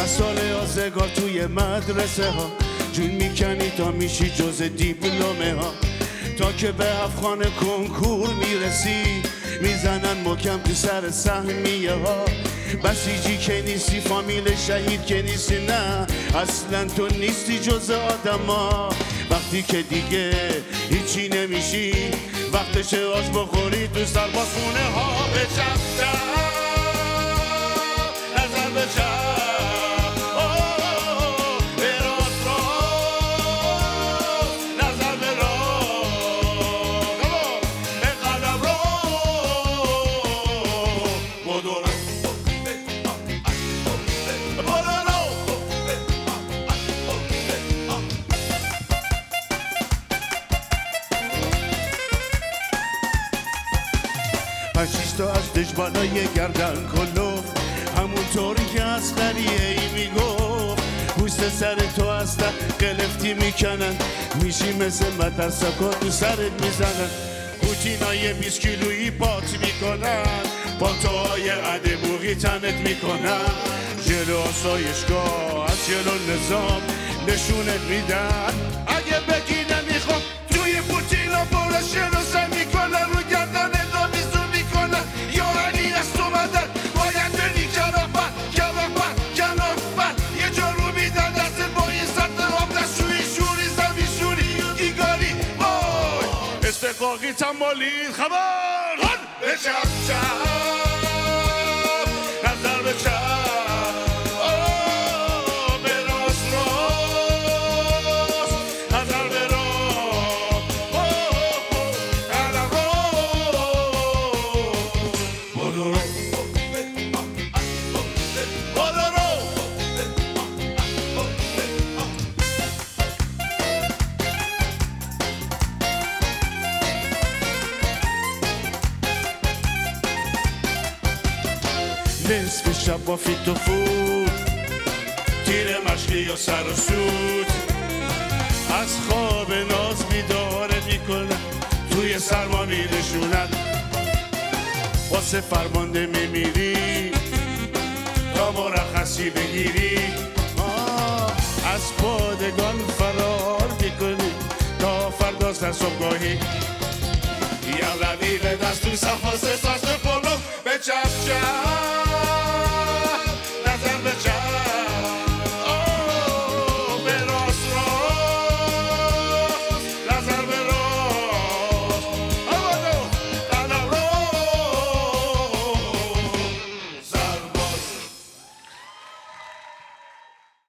روزگار توی مدرسه ها. جون می‌کنی تا میشی جز دیپلومه ها تا که به افغان کنکور می‌رسی می‌زنن مکم تو سر سهمیه ها. بسیجی که نیستی فامیل شهید که نیستی نه. اصلا تو نیستی جز آدم ها وقتی که دیگه هیچی نمیشی وقتش آش بخوری تو سربازخونه ها به نظر به تا از دشبانای گردن کلوف همونطوری که از ای می‌گفت پوست سر تو هستن قلفتی می‌کنن. میشی مثل مترسکا تو سرت می‌زنن. پوتینای 20 کیلویی بات می‌کنن. پاتوهای عده بوغی تنت می‌کنن. جلو آسایشگاه از جلو نظام نشونت میدن. باقی تنبالی خبر به نظر نصف شب با فیت و فود تیر مشقی یا سر و سود از خواب ناز بیداره می‌کنه توی سرما میرشوند واسه فرمانده میمیری تا مرخصی بگیری از پادگان فرار می‌کنی تا فردا سر صبحگاهی یا روی به دست تو صفا